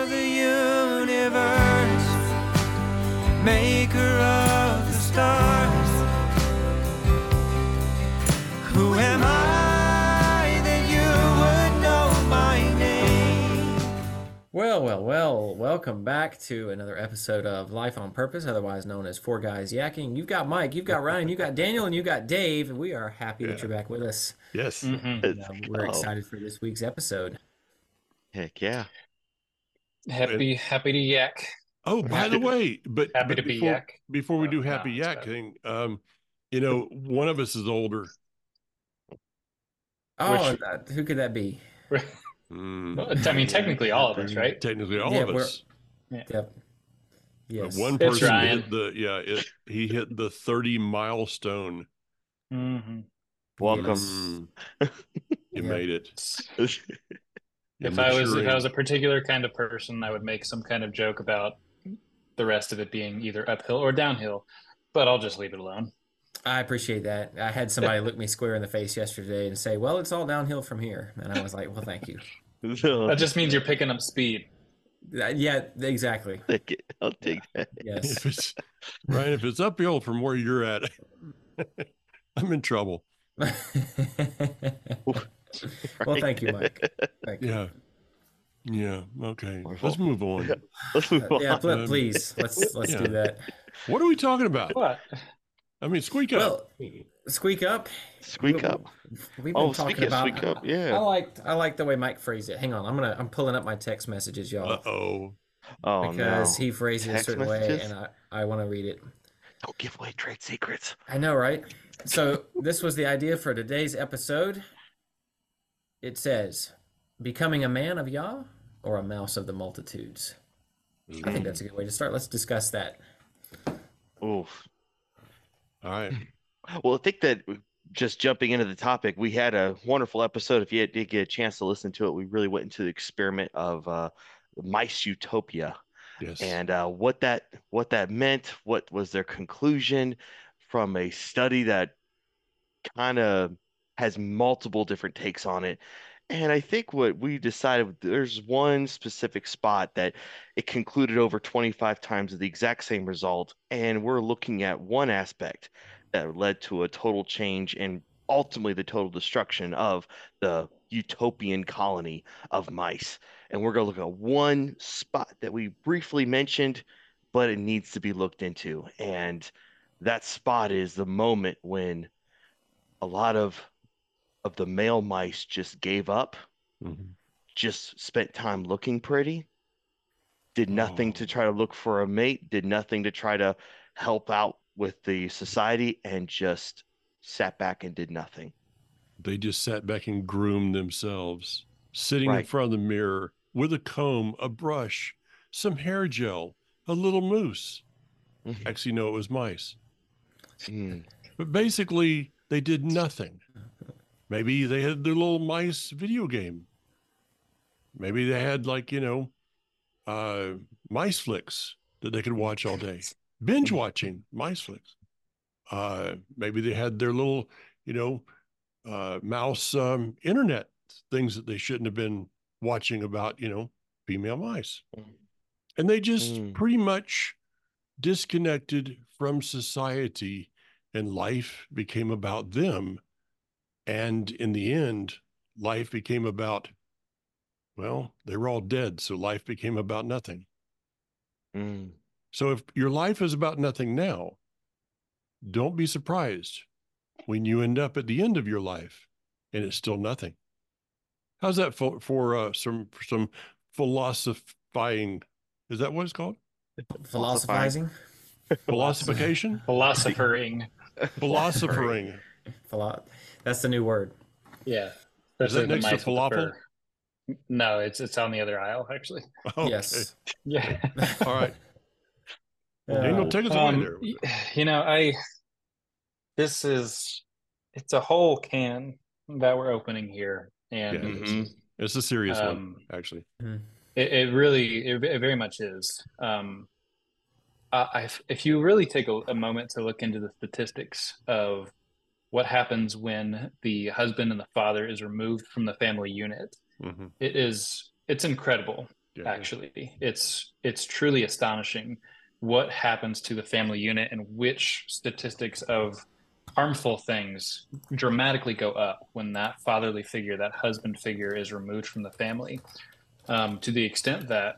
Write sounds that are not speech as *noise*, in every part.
of the universe, maker of the stars. Who am I that you would know my name? Well, well, well, welcome back to another episode of Life on Purpose, otherwise known as Four Guys Yakking. You've got Mike, you've got Ryan, you've got Daniel, and you've got Dave, and we are happy that you're back with us. Yes. And, uh, we're excited for this week's episode. Heck yeah. Happy, happy to yak. Oh, by the way, but, Happy but to be before, yak. before we do happy it's yak thing, um, you know, one of us is older. Oh, Which- uh, who could that be? *laughs* Mm, I mean, technically all of us, right? technically, all Yeah, of we're- us. Yep. But Yes. one It's person Ryan. hit the yeah, it, he hit the thirty milestone. hmm Welcome. Mm, you Yeah. made it. *laughs* If I was if I was a particular kind of person, I would make some kind of joke about the rest of it being either uphill or downhill, but I'll just leave it alone. I appreciate that. I had somebody look me square in the face yesterday and say, "Well, it's all downhill from here," and I was like, "Well, thank you." *laughs* That just means you're picking up speed. Uh, Yeah, exactly. *laughs* Take. I'll take that. Yes. *laughs* if it's Ryan, if it's uphill from where you're at, I'm in trouble. *laughs* well, thank you, Mike. Thank you. Yeah. Yeah. Okay. Wonderful. Let's move on. Let's move on. Yeah, Um, please let's let's yeah. do that. What are we talking about? What? I mean, squeak up. Well, squeak up. Squeak up. We've been Oh, talking about. squeak up, Yeah. I yeah. liked I like the way Mike phrased it. Hang on, I'm gonna I'm pulling up my text messages, y'all, Uh oh. Oh because no. he phrased it a Text certain way, and I I want to read it. Don't give away trade secrets. I know, right? So this was the idea for today's episode. It says, "Becoming a man of Yah or a mouse of the multitudes." I think that's a good way to start. Let's discuss that. Oof. All right. *laughs* Well, I think that just jumping into the topic, we had a wonderful episode. If you did get a chance to listen to it, we really went into the experiment of uh, mice utopia. Yes. and uh, what that what that meant, what was their conclusion from a study that kind of has multiple different takes on it. And I think what we decided there's one specific spot that it concluded over 25 times the exact same result, and we're looking at one aspect that led to a total change and ultimately the total destruction of the utopian colony of mice and we're going to look at one spot that we briefly mentioned, but it needs to be looked into. And that spot is the moment when a lot of of the male mice just gave up, Mhm. just spent time looking pretty, did nothing to Oh. try to look for a mate, did nothing to try to help out with the society, and just sat back and did nothing. They just sat back and groomed themselves, sitting in front of the mirror with a comb, a brush, some hair gel, a little moose. Mhm. Actually, no, it was mice. Mm. But basically, they did nothing. Maybe they had their little mice video game. Maybe they had like, you know, uh mice flicks that they could watch all day. *laughs* Binge watching mice flicks. Uh maybe they had their little, you know, uh mouse um internet things that they shouldn't have been watching about, you know, female mice. And they just Mm. pretty much disconnected from society and life became about them. And in the end, life became about, well, they were all dead. So life became about nothing. Mm. So if your life is about nothing now, don't be surprised when you end up at the end of your life and it's still nothing. How's that for, for uh, some for some philosophizing? Is that what it's called? Philosophizing. Philosophication? Philosophering. Philosophering. Philo- That's the new word. Yeah. Is that next to mice with the falafel? No, it's it's on the other aisle actually. Okay. Yes. *laughs* Yeah. All right. Well, *laughs* Daniel, take us away Um, there. you know, I this is it's a whole can that we're opening here, and Yeah. Mhm. It's a serious one, um, actually. It, it really, it, it very much is. Um, I, I- if you really take a, a moment to look into the statistics of what happens when the husband and the father is removed from the family unit, Mhm. it is it's incredible. Yeah. actually it's it's truly astonishing what happens to the family unit and which statistics of harmful things dramatically go up when that fatherly figure that husband figure is removed from the family um, to the extent that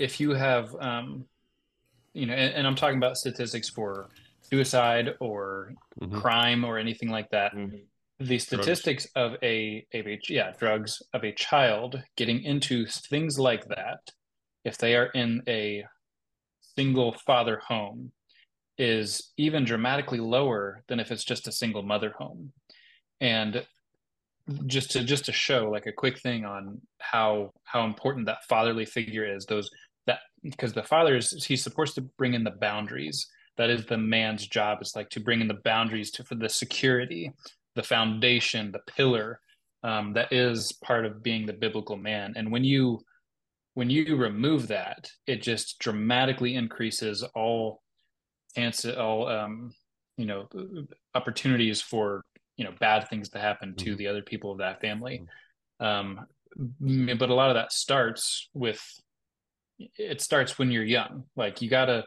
if you have um, you know and, and i'm talking about statistics for suicide or Mhm. crime or anything like that Mhm. the statistics of a, of a yeah drugs of a child getting into things like that if they are in a single father home is even dramatically lower than if it's just a single mother home and just to just to show like a quick thing on how how important that fatherly figure is those that because the father is he's supposed to bring in the boundaries that is the man's job it's like to bring in the boundaries to for the security the foundation the pillar um, that is part of being the biblical man. And when you when you remove that it just dramatically increases all chance all um, you know opportunities for you know bad things to happen to Mhm. the other people of that family. Um, but a lot of that starts with it starts when you're young. Like you gotta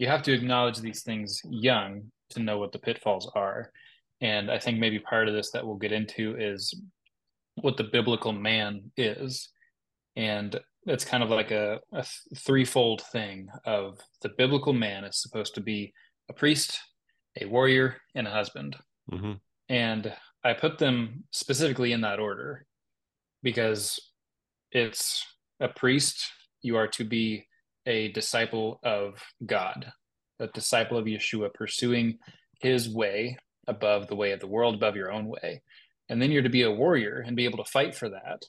you have to acknowledge these things young to know what the pitfalls are. And i think maybe part of this that we'll get into is what the biblical man is. And it's kind of like a, a threefold thing of the biblical man is supposed to be a priest a warrior and a husband. Mhm. and I put them specifically in that order because it's a priest, you are to be a disciple of God, a disciple of Yeshua, pursuing his way above the way of the world, above your own way. And then you're to be a warrior and be able to fight for that.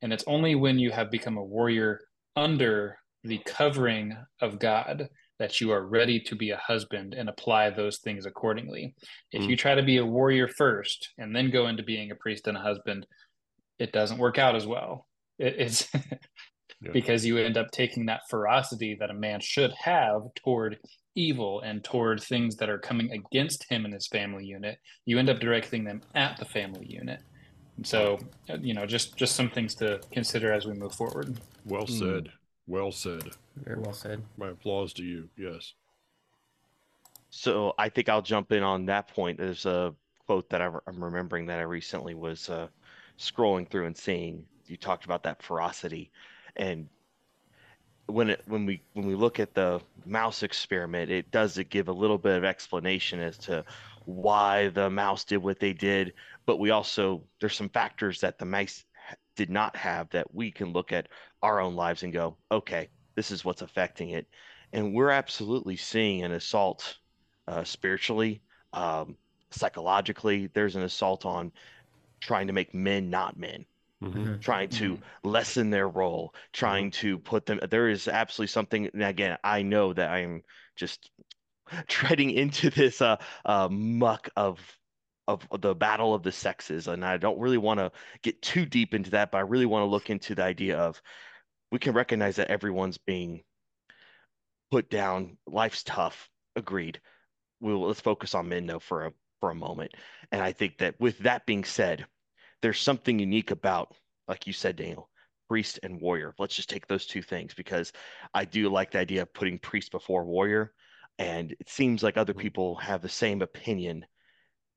And it's only when you have become a warrior under the covering of God that you are ready to be a husband and apply those things accordingly. If Mm. you try to be a warrior first and then go into being a priest and a husband, it doesn't work out as well. It, it's *laughs* Yeah. because you end up taking that ferocity that a man should have toward evil and toward things that are coming against him and his family unit. You end up directing them at the family unit. And so, uh, you know, just just some things to consider as we move forward. Well Hmm. said. Well said. Very well said. My applause to you. Yes. So I think I'll jump in on that point. There's a quote that I, am remembering that I recently was uh, scrolling through and seeing. You talked about that ferocity, and when it when we when we look at the mouse experiment, it does it give a little bit of explanation as to why the mouse did what they did. But we also there's some factors that the mice did not have that we can look at our own lives and go, okay, this is what's affecting it, and we're absolutely seeing an assault uh, spiritually, um, psychologically. There's an assault on trying to make men not men, Mhm. Mhm. trying to lessen their role, trying to put them. There is absolutely something. And again, I know that I am just *laughs* treading into this uh, uh, muck of of the battle of the sexes, and I don't really want to get too deep into that, but I really want to look into the idea of we can recognize that everyone's being put down. Life's tough. Agreed we'll let's focus on men though for a for a moment. And I think that with that being said, there's something unique about, like you said, Daniel, priest and warrior. Let's just take those two things because I do like the idea of putting priest before warrior. And it seems like other people have the same opinion.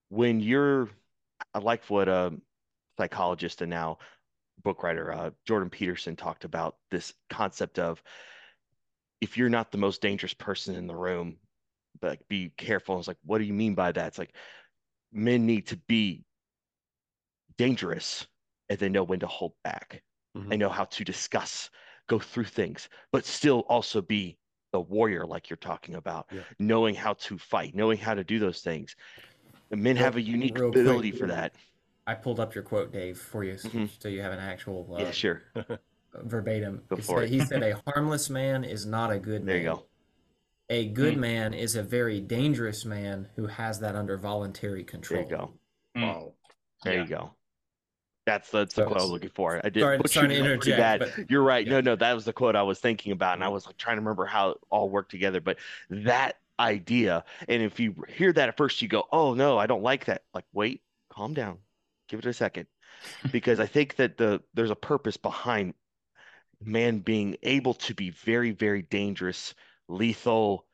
When you're, I like what a psychologist and now book writer uh, Jordan Peterson talked about this concept of if you're not the most dangerous person in the room, like be careful. It's like, what do you mean by that? It's like men need to be dangerous and they know when to hold back. Mhm. They know how to discuss, go through things, but still also be the warrior, like you're talking about, Yeah. knowing how to fight, knowing how to do those things. And men Real- have a unique real quick. ability for that. I pulled up your quote, Dave, for you, so- Mhm. so you have an actual uh, Yeah, sure. *laughs* verbatim. Go It for said- He said, *laughs* "A harmless man is not a good man. There you go. A good Mm. man is a very dangerous man who has that under voluntary control." There control." you go. Mm. Wow. There Yeah. you go. That's that's the quote I was looking for. I did Sorry- sorry to interject, bad. but- You're right. yeah. No, no, that was the quote I was thinking about, and I was like trying to remember how it all worked together. But that idea, and if you hear that at first, you go, "Oh no, I don't like that." Like, wait, calm down, give it a second, because I think that the there's a purpose behind man being able to be very, very dangerous, lethal,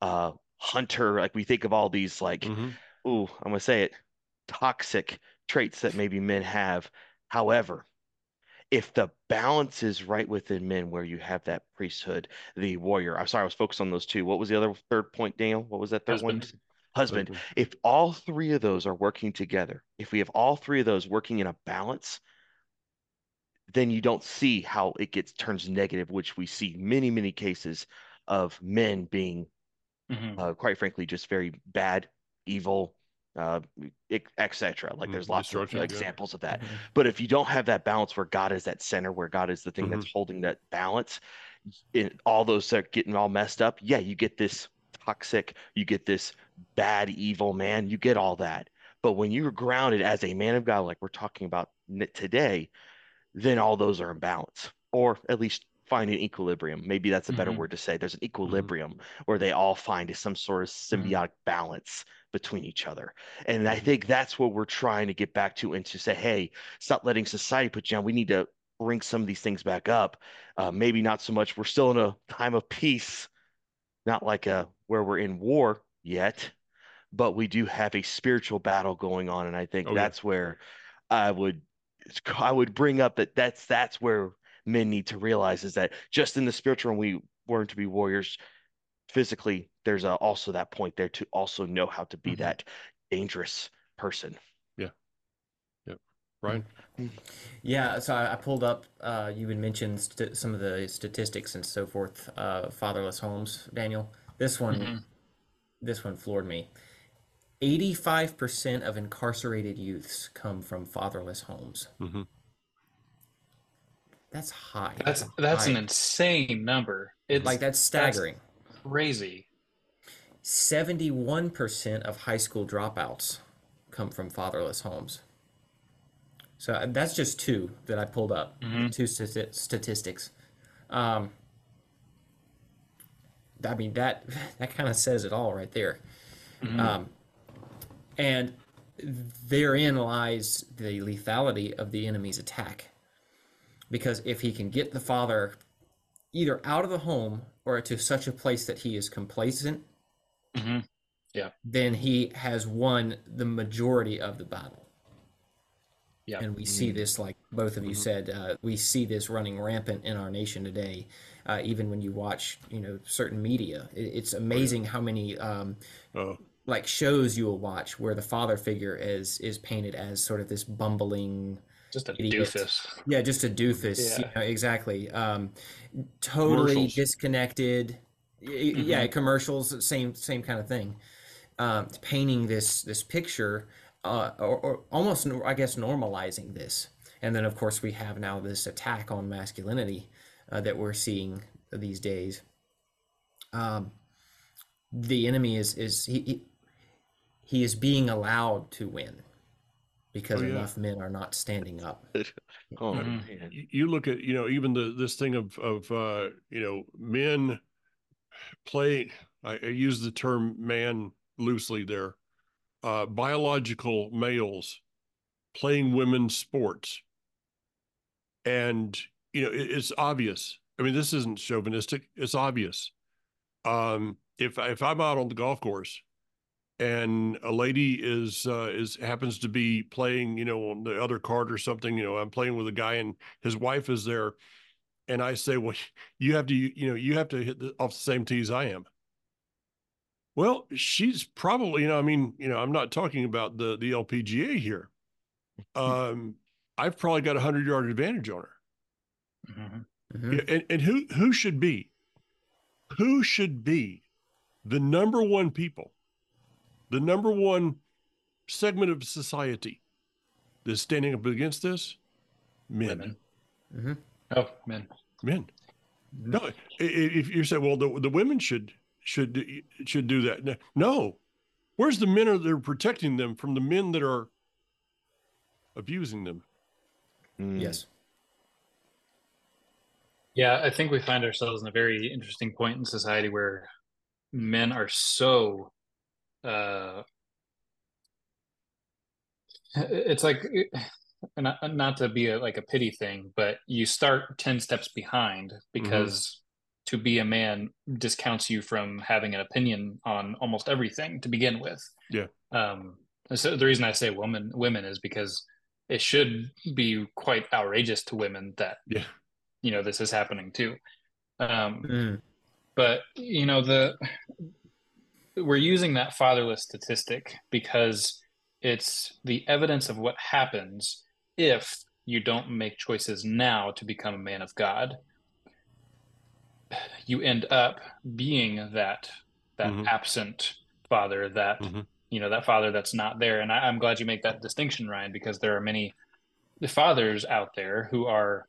uh, hunter. Like we think of all these like, Mhm. ooh, I'm gonna say it, toxic traits that maybe men have. However, if the balance is right within men, where you have that priesthood, the warrior. I'm sorry, I was focused on those two. What was the other third point, Daniel? What was that third one? Husband. Husband. Husband. If all three of those are working together, if we have all three of those working in a balance, then you don't see how it gets turns negative, which we see many, many cases of men being, Mhm. uh, quite frankly, just very bad, evil, uh, etc. Like there's lots of yeah. examples of that. Mhm. But if you don't have that balance where God is that center, where God is the thing Mhm. that's holding that balance, in all those are getting all messed up, yeah, you get this toxic, you get this bad, evil man, you get all that. But when you're grounded as a man of God, like we're talking about today, then all those are in balance, or at least find an equilibrium. Maybe that's a better Mhm. word to say. There's an equilibrium where they all find some sort of symbiotic balance between each other. And I Mhm. think that's what we're trying to get back to and to say, hey, stop letting society put you down. We need to bring some of these things back up. Uh, maybe not so much. We're still in a time of peace, not like a where we're in war yet, but we do have a spiritual battle going on, and I think Oh, yeah. that's where I would I would bring up that that's that's where men need to realize is that just in the spiritual, realm, we learn to be warriors physically. There's a, also that point there to also know how to be Mhm. that dangerous person. Yeah. Yeah, Ryan. Yeah. so I, I pulled up. Uh, you had mentioned st- some of the statistics and so forth. Uh, fatherless homes, Daniel. This one, Mhm. this one floored me. Eighty-five percent of incarcerated youths come from fatherless homes. hmm That's high. That's that's an insane number. It's like that's staggering. crazy. Seventy-one percent of high school dropouts come from fatherless homes. So uh, that's just two that I pulled up. Mhm. Two stati- statistics. Um, I mean that *laughs* that kind of says it all right there. Mhm. Um, and therein lies the lethality of the enemy's attack. Because if he can get the father either out of the home or to such a place that he is complacent, Mhm. then he has won the majority of the battle. Yeah. And we see this, like both of you said, uh, we see this running rampant in our nation today. Uh, even when you watch, you know, certain media, it, it's amazing how many um, Oh, like shows you will watch where the father figure is is painted as sort of this bumbling, Just a Idiot. doofus. yeah, just a doofus. You know, exactly. Um, totally disconnected. Y- Yeah, commercials, same same kind of thing. Um, painting this this picture, uh, or, or almost, I guess, normalizing this. And then, of course, we have now this attack on masculinity uh, that we're seeing these days. Um, the enemy is is he, he he is being allowed to win because Oh, yeah. enough men are not standing up. *laughs* Oh Mhm. man. you, you look at you know even the this thing of of uh, you know men play. I, I use the term man loosely there. Uh, biological males playing women's sports, and you know it, it's obvious. I mean, this isn't chauvinistic. It's obvious. Um, if if I'm out on the golf course and a lady is uh, is happens to be playing, you know, on the other card or something, you know, I'm playing with a guy and his wife is there, and I say, well, *laughs* you have to, you, you know, you have to hit the, off the same tee as I am. Well, she's probably, you know, I mean, you know, I'm not talking about the the LPGA here. *laughs* Um, I've probably got a hundred yard advantage on her. Mhm. Mhm. Yeah, and, and who who should be who should be the number one people the number one segment of society that's standing up against this men Women. Mhm. Oh men. men no i- i- if you say well the, the women should should should do that No- no where's the men that are protecting them from the men that are abusing them Mm. Yes. Yeah, I think we find ourselves in a very interesting point in society where men are so uh it's like not, not to be a, like a pity thing, but you start 10 steps behind because to be a man discounts you from having an opinion on almost everything to begin with. Yeah. Um, so the reason I say women, women is because it should be quite outrageous to women that, Yeah. you know, this is happening too. Um, Mm. but you know the we're using that fatherless statistic because it's the evidence of what happens if you don't make choices now to become a man of god you end up being that that Mhm. absent father that Mhm. you know that father that's not there and I, i'm glad you make that distinction ryan because there are many fathers out there who are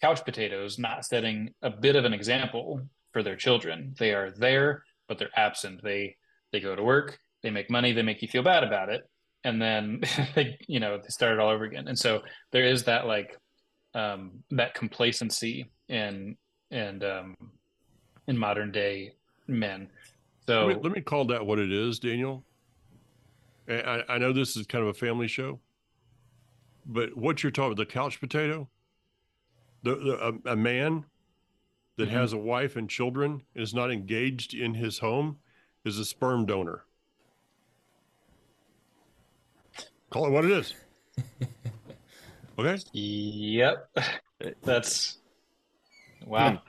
couch potatoes not setting a bit of an example for their children they are there but they're absent. They they go to work they make money they make you feel bad about it. And then *laughs* they you know they start it all over again. And so there is that like um that complacency in and um in modern day men. So Let me, let me call that what it is, Daniel. I, I know this is kind of a family show, but what you're talking about, the couch potato, the, the a, a man that Mhm. has a wife and children and is not engaged in his home is a sperm donor. Call it what it is. *laughs* Okay. yep that's wow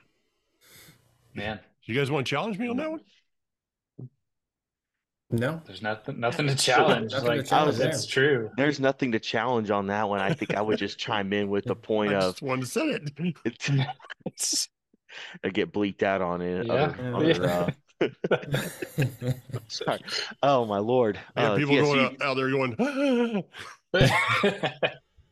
man You guys want to challenge me on that one? No. there's nothing nothing to challenge Nothing to challenge that's there. true There's nothing to challenge on that one. I think I would just chime in with the point *laughs* I of just wanted to say it. It's, It's- I get bleaked out on it. Yeah. Other, other, uh, *laughs* sorry. Oh my lord. I got Uh, people yes, going you- out, out there going, *laughs*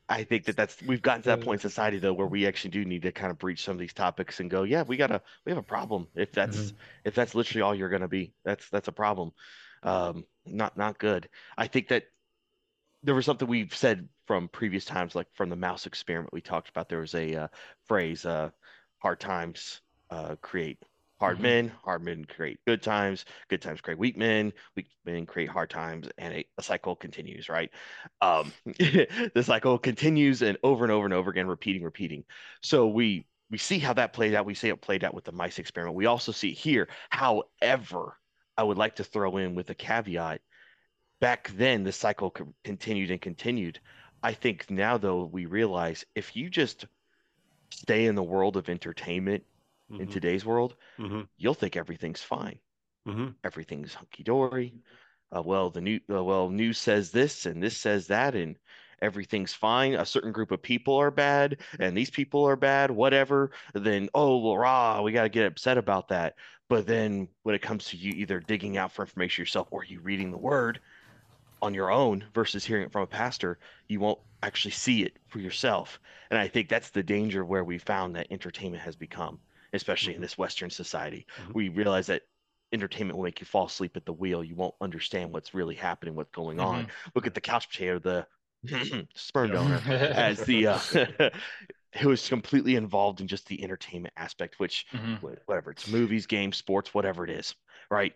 I think that that's we've gotten to that point in society though where we actually do need to kind of breach some of these topics and go, yeah, we gotta we have a problem. If that's if that's literally all you're gonna be, that's that's a problem. Um, not not good. I think that there was something we've said from previous times, like from the mouse experiment we talked about. There was a uh, phrase, uh, "Hard times uh, create hard Mhm. men, hard men create good times, good times create weak men, weak men create hard times, and a, a cycle continues." Right? Um, *laughs* the cycle continues and over and over and over again, repeating, repeating. So we we see how that played out. We see it played out with the mice experiment. We also see here. However, I would like to throw in with a caveat. Back then, the cycle continued and continued. I think now, though, we realize if you just stay in the world of entertainment in Mhm, today's world, mhm, you'll think everything's fine. mhm. Everything's hunky dory. Uh, well, the new uh, well news says this and this says that, and everything's fine. A certain group of people are bad, and these people are bad. Whatever. Then oh, well, rah, we got to get upset about that. But then when it comes to you either digging out for information yourself or you reading the word on your own versus hearing it from a pastor, you won't actually see it for yourself. And I think that's the danger where we found that entertainment has become, especially in Mhm. this Western society. Mhm. We realize that entertainment will make you fall asleep at the wheel. You won't understand what's really happening, what's going on. Look at the couch potato, the *clears throat* sperm donor, as the uh, *laughs* *laughs* who is completely involved in just the entertainment aspect, which Mhm. whatever it's movies, games, sports, whatever it is, right?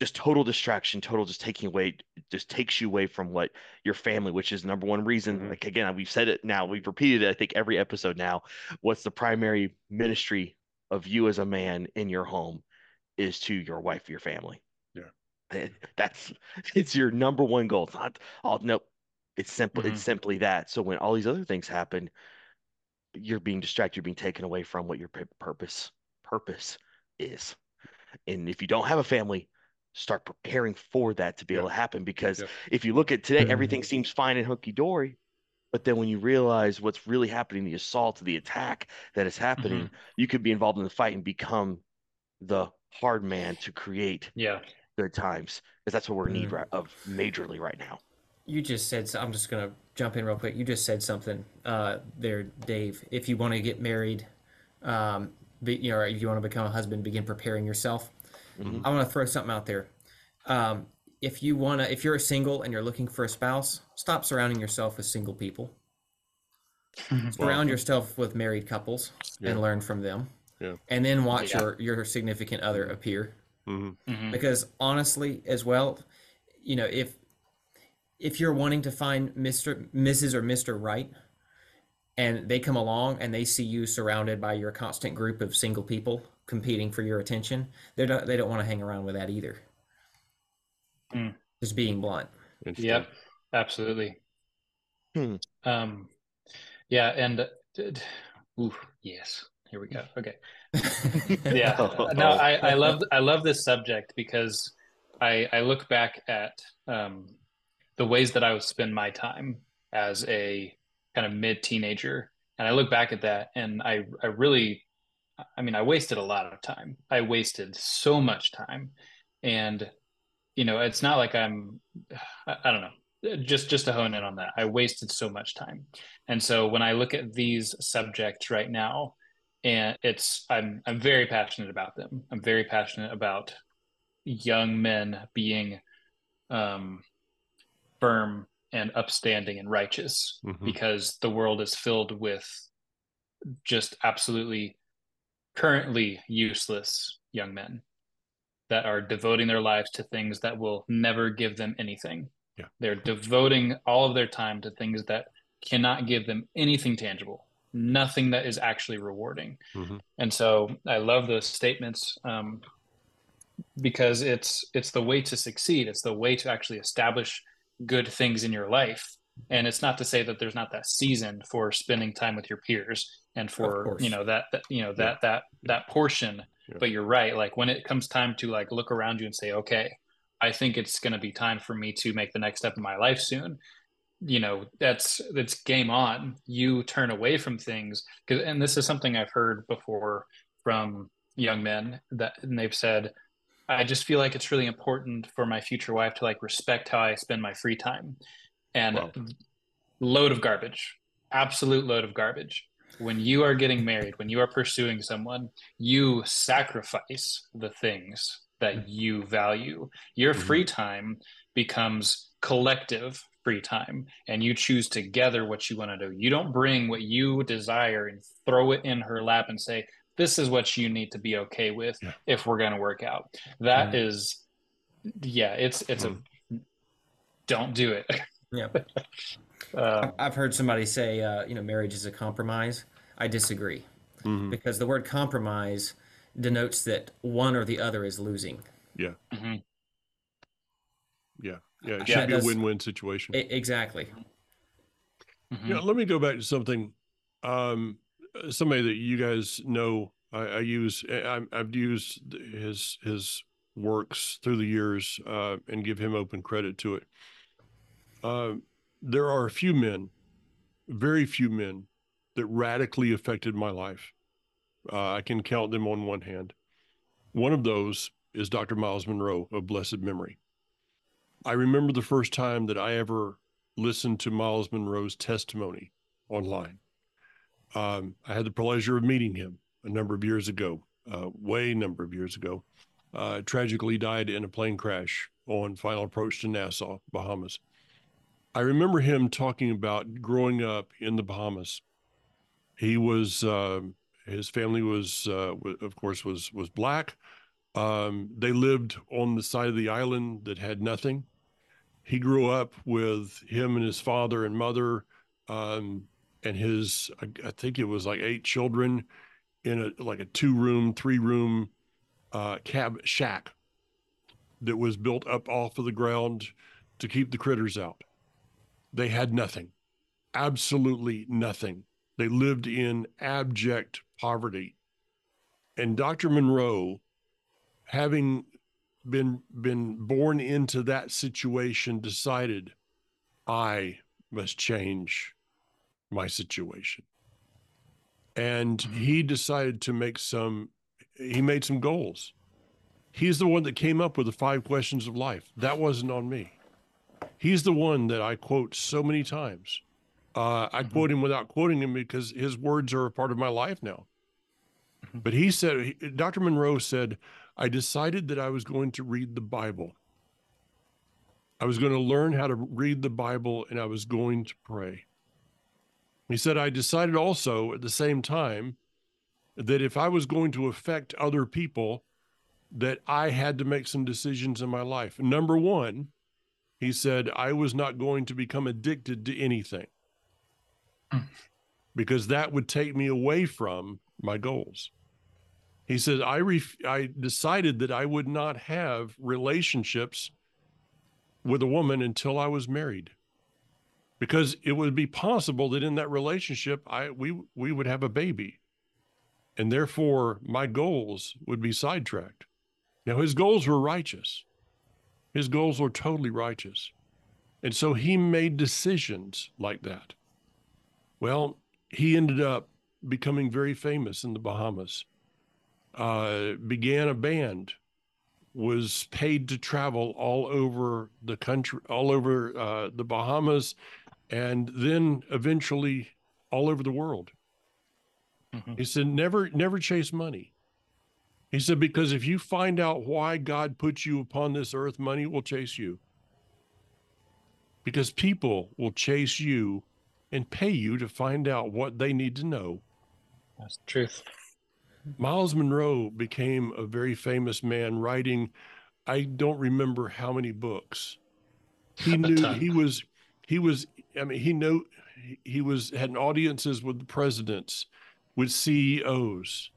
Just total distraction, total just taking away, just takes you away from what your family, which is number one reason. Mhm. Like again, we've said it now, we've repeated it, I think every episode now. What's the primary ministry of you as a man in your home is to your wife, your family. Yeah. *laughs* That's it's your number one goal. It's not oh nope. It's simple, Mhm. it's simply that. So when all these other things happen, you're being distracted, you're being taken away from what your purpose purpose is. And if you don't have a family, start preparing for that to be able to happen. Because Yep. if you look at today, Mhm. everything seems fine and hunky dory. But then when you realize what's really happening, the assault, the attack that is happening, you could be involved in the fight and become the hard man to create yeah good times. Because that's what we're in need Mm. right, of majorly right now. You just said, so I'm just going to jump in real quick. You just said something uh, there, Dave. If you want to get married, um, be, you know, if you want to become a husband, begin preparing yourself. Mhm. I want to throw something out there. Um, if you want to, if you're a single and you're looking for a spouse, stop surrounding yourself with single people. Surround yourself with married couples Yeah. and learn from them. Yeah. And then watch Yeah. your, your significant other appear Mhm. Mhm. because honestly as well you know if if you're wanting to find Mr. Mrs. or Mr. Right and they come along and they see you surrounded by your constant group of single people competing for your attention, they don't they don't want to hang around with that either. Mm. Just being blunt. Interesting. Yep, absolutely. Hmm. Um, yeah, and uh, d- d- ooh, yes, here we go. Okay, *laughs* yeah. No. I, I *laughs* love I love this subject because I I look back at um, the ways that I would spend my time as a kind of mid teenager, and I look back at that, and I I really, I mean, I wasted a lot of time. I wasted so much time, and you know, it's not like I'm, I, I don't know. Just just to hone in on that, I wasted so much time, and so when I look at these subjects right now, and it's I'm I'm very passionate about them. I'm very passionate about young men being um, firm and upstanding and righteous Mhm. because the world is filled with just absolutely currently useless young men that are devoting their lives to things that will never give them anything. Yeah. They're devoting all of their time to things that cannot give them anything tangible, nothing that is actually rewarding. Mhm. And so I love those statements um, because it's it's the way to succeed. It's the way to actually establish good things in your life. And it's not to say that there's not that season for spending time with your peers and for you know that, that you know that that that portion. Yeah. But you're right. Like when it comes time to like look around you and say, okay, I think it's going to be time for me to make the next step in my life soon. You know, that's that's game on. You turn away from things because, and this is something I've heard before from young men that and they've said, I just feel like it's really important for my future wife to like respect how I spend my free time. And Wow. load of garbage, absolute load of garbage. When you are getting married, when you are pursuing someone, you sacrifice the things that you value. Your Mhm. free time becomes collective free time, and you choose together what you want to do. You don't bring what you desire and throw it in her lap and say, This is what you need to be okay with Yeah. if we're going to work out. That Mhm. is, yeah, it's, it's a, don't do it. *laughs* Yeah. Uh, *laughs* I've- I've heard somebody say, uh, you know, marriage is a compromise. I disagree Mhm. because the word compromise denotes that one or the other is losing. Yeah. mhm. Yeah. Yeah. It Yeah, should it be a win-win situation. E- exactly. Mhm. Yeah, let me go back to something. Um, somebody that you guys know, I, I use. I, I've used his his works through the years, uh, and give him open credit to it. Uh, there are a few men, very few men, that radically affected my life. Uh, I can count them on one hand. One of those is Dr. Myles Munroe of blessed memory. I remember the first time that I ever listened to Myles Munroe's testimony online. Um, I had the pleasure of meeting him a number of years ago, uh, way number of years ago. Uh, tragically died in a plane crash on final approach to Nassau, Bahamas. I remember him talking about growing up in the Bahamas. He was um his family was uh, w- of course was was black. Um, they lived on the side of the island that had nothing he grew up with him and his father and mother um, and his I, I think it was like eight children in a like a two room three room uh, cab shack that was built up off of the ground to keep the critters out they had nothing. Absolutely nothing. They lived in abject poverty. And dr munroe having been been born into that situation decided i must change my situation. And he decided to make some he made some goals. He's the one that came up with the five questions of life. That wasn't on me he's the one that i quote so many times uh, i quote him without quoting him because his words are a part of my life now but he said he, dr munroe said I decided that I was going to read the Bible. I was going to learn how to read the Bible and I was going to pray. He said, I decided also at the same time that if I was going to affect other people, that I had to make some decisions in my life. Number one, He said, I was not going to become addicted to anything Mm. because that would take me away from my goals. He said, I, ref- I decided that I would not have relationships with a woman until I was married because it would be possible that in that relationship I we we would have a baby and therefore my goals would be sidetracked. Now his goals were righteous. His goals were totally righteous. And so he made decisions like that. Well, he ended up becoming very famous in the Bahamas. Uh, began a band, was paid to travel all over the country, all over uh, the Bahamas, and then eventually all over the world. Mhm. He said, never, never chase money. He said, because if you find out why God put you upon this earth, money will chase you. Because people will chase you and pay you to find out what they need to know. That's the truth. Myles Munroe became a very famous man writing, I don't remember how many books. He *laughs* knew he was, he was, I mean, he knew he was, had audiences with the presidents, with CEOs,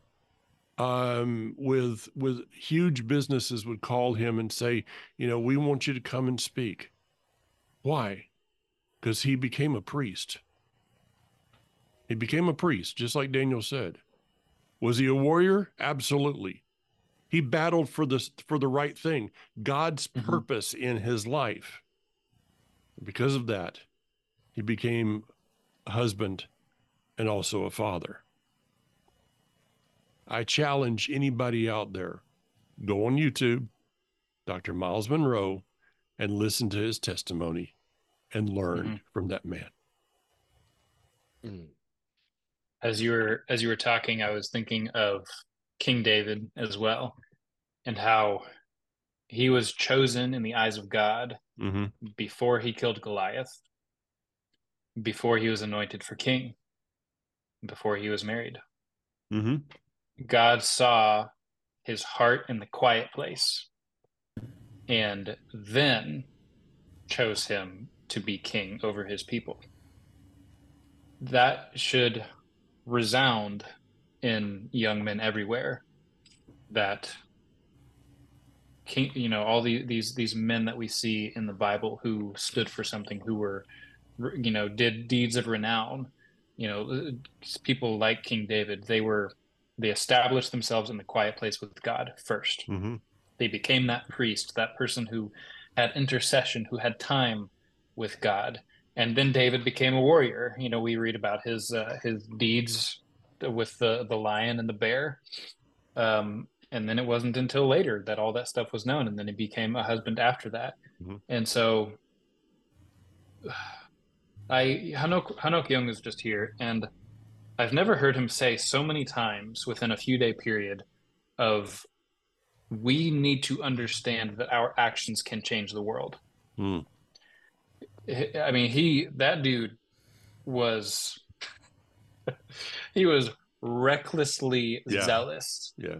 um, with, with huge businesses would call him and say, you know, we want you to come and speak. Why? Because he became a priest. He became a priest, just like Daniel said. Was he a warrior? Absolutely. He battled for this for the right thing, God's Mhm. purpose in his life. Because of that, he became a husband and also a father. I challenge anybody out there go on YouTube, Dr. Myles Munroe, and listen to his testimony and learn from that man. Mm. As you were as you were talking, I was thinking of King David as well, and how he was chosen in the eyes of God Mm-hmm. before he killed Goliath, before he was anointed for king, before he was married. Mm-hmm. God saw his heart in the quiet place and then chose him to be king over his people. That should resound in young men everywhere that king you know all the, these these men that we see in the bible who stood for something who were you know did deeds of renown you know people like king david they were they established themselves in the quiet place with god first. Mm-hmm. they became that priest that person who had intercession who had time with god. And then david became a warrior. You know we read about his uh, his deeds with the the lion and the bear. Um and then it wasn't until later that all that stuff was known and then he became a husband after that. Mhm. and so *sighs* i hanok hanok young is just here and i've never heard him say so many times within a few day period of we need to understand that our actions can change the world Mm. I mean, he that dude was *laughs* he was recklessly Yeah. zealous Yeah.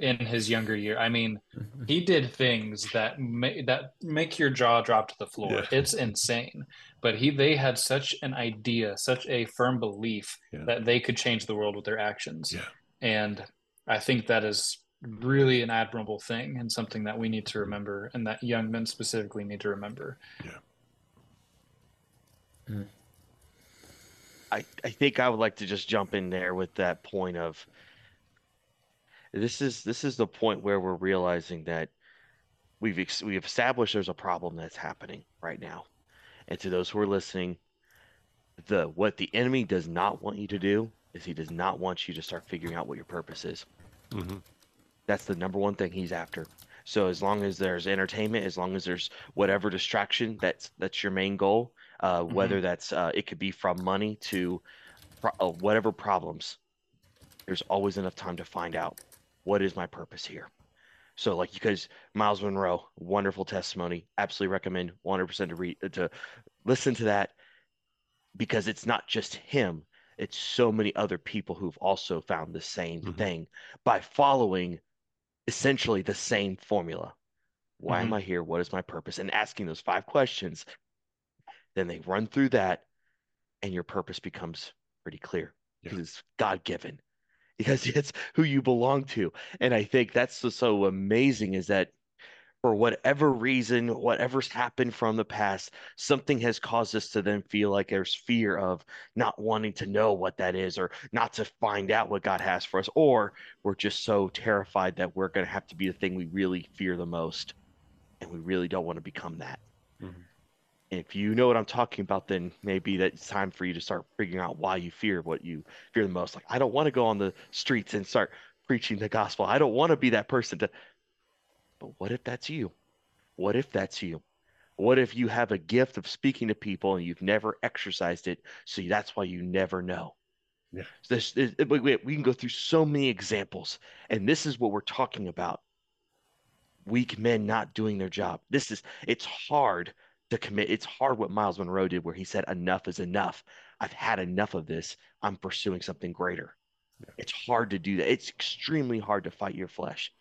in his younger year. I mean, *laughs* he did things that ma- that make your jaw drop to the floor. Yeah. It's insane. But he they had such an idea, such a firm belief Yeah. that they could change the world with their actions. Yeah. And I think that is really an admirable thing and something that we need to remember and that young men specifically need to remember. Yeah. Mm. I, I think I would like to just jump in there with that point of this is this is the point where we're realizing that we've ex- we've established there's a problem that's happening right now. And to those who are listening, the what the enemy does not want you to do is he does not want you to start figuring out what your purpose is. Mm-hmm. That's the number one thing he's after. So as long as there's entertainment, as long as there's whatever distraction, that's that's your main goal. Uh, Whether that's uh, it could be from money to pro- uh, whatever problems, there's always enough time to find out what is my purpose here. So like because Myles Munroe, wonderful testimony, absolutely recommend 100% to read to listen to that because it's not just him, it's so many other people who've also found the same Mhm. thing by following essentially the same formula. Why am Mhm. I here? What is my purpose? And asking those five questions, then they run through that, and your purpose becomes pretty clear Yeah. because it's God given, because *laughs* it's who you belong to. And I think that's so amazing is that for whatever reason, whatever's happened from the past, something has caused us to then feel like there's fear of not wanting to know what that is or not to find out what God has for us, or we're just so terrified that we're going to have to be the thing we really fear the most. And we really don't want to become that. Mhm. If you know what I'm talking about, then maybe that it's time for you to start figuring out why you fear what you fear the most. Like, I don't want to go on the streets and start preaching the gospel. I don't want to be that person to. But what if that's you? What if that's you? What if you have a gift of speaking to people and you've never exercised it, so that's why you never know? Yeah. This, this, we can go through so many examples, and this is what we're talking about. Weak men not doing their job. This is it's hard to commit. It's hard what Myles Munroe did, where he said, "Enough is enough. I've had enough of this. I'm pursuing something greater." It's hard to do that. It's extremely hard to fight your flesh,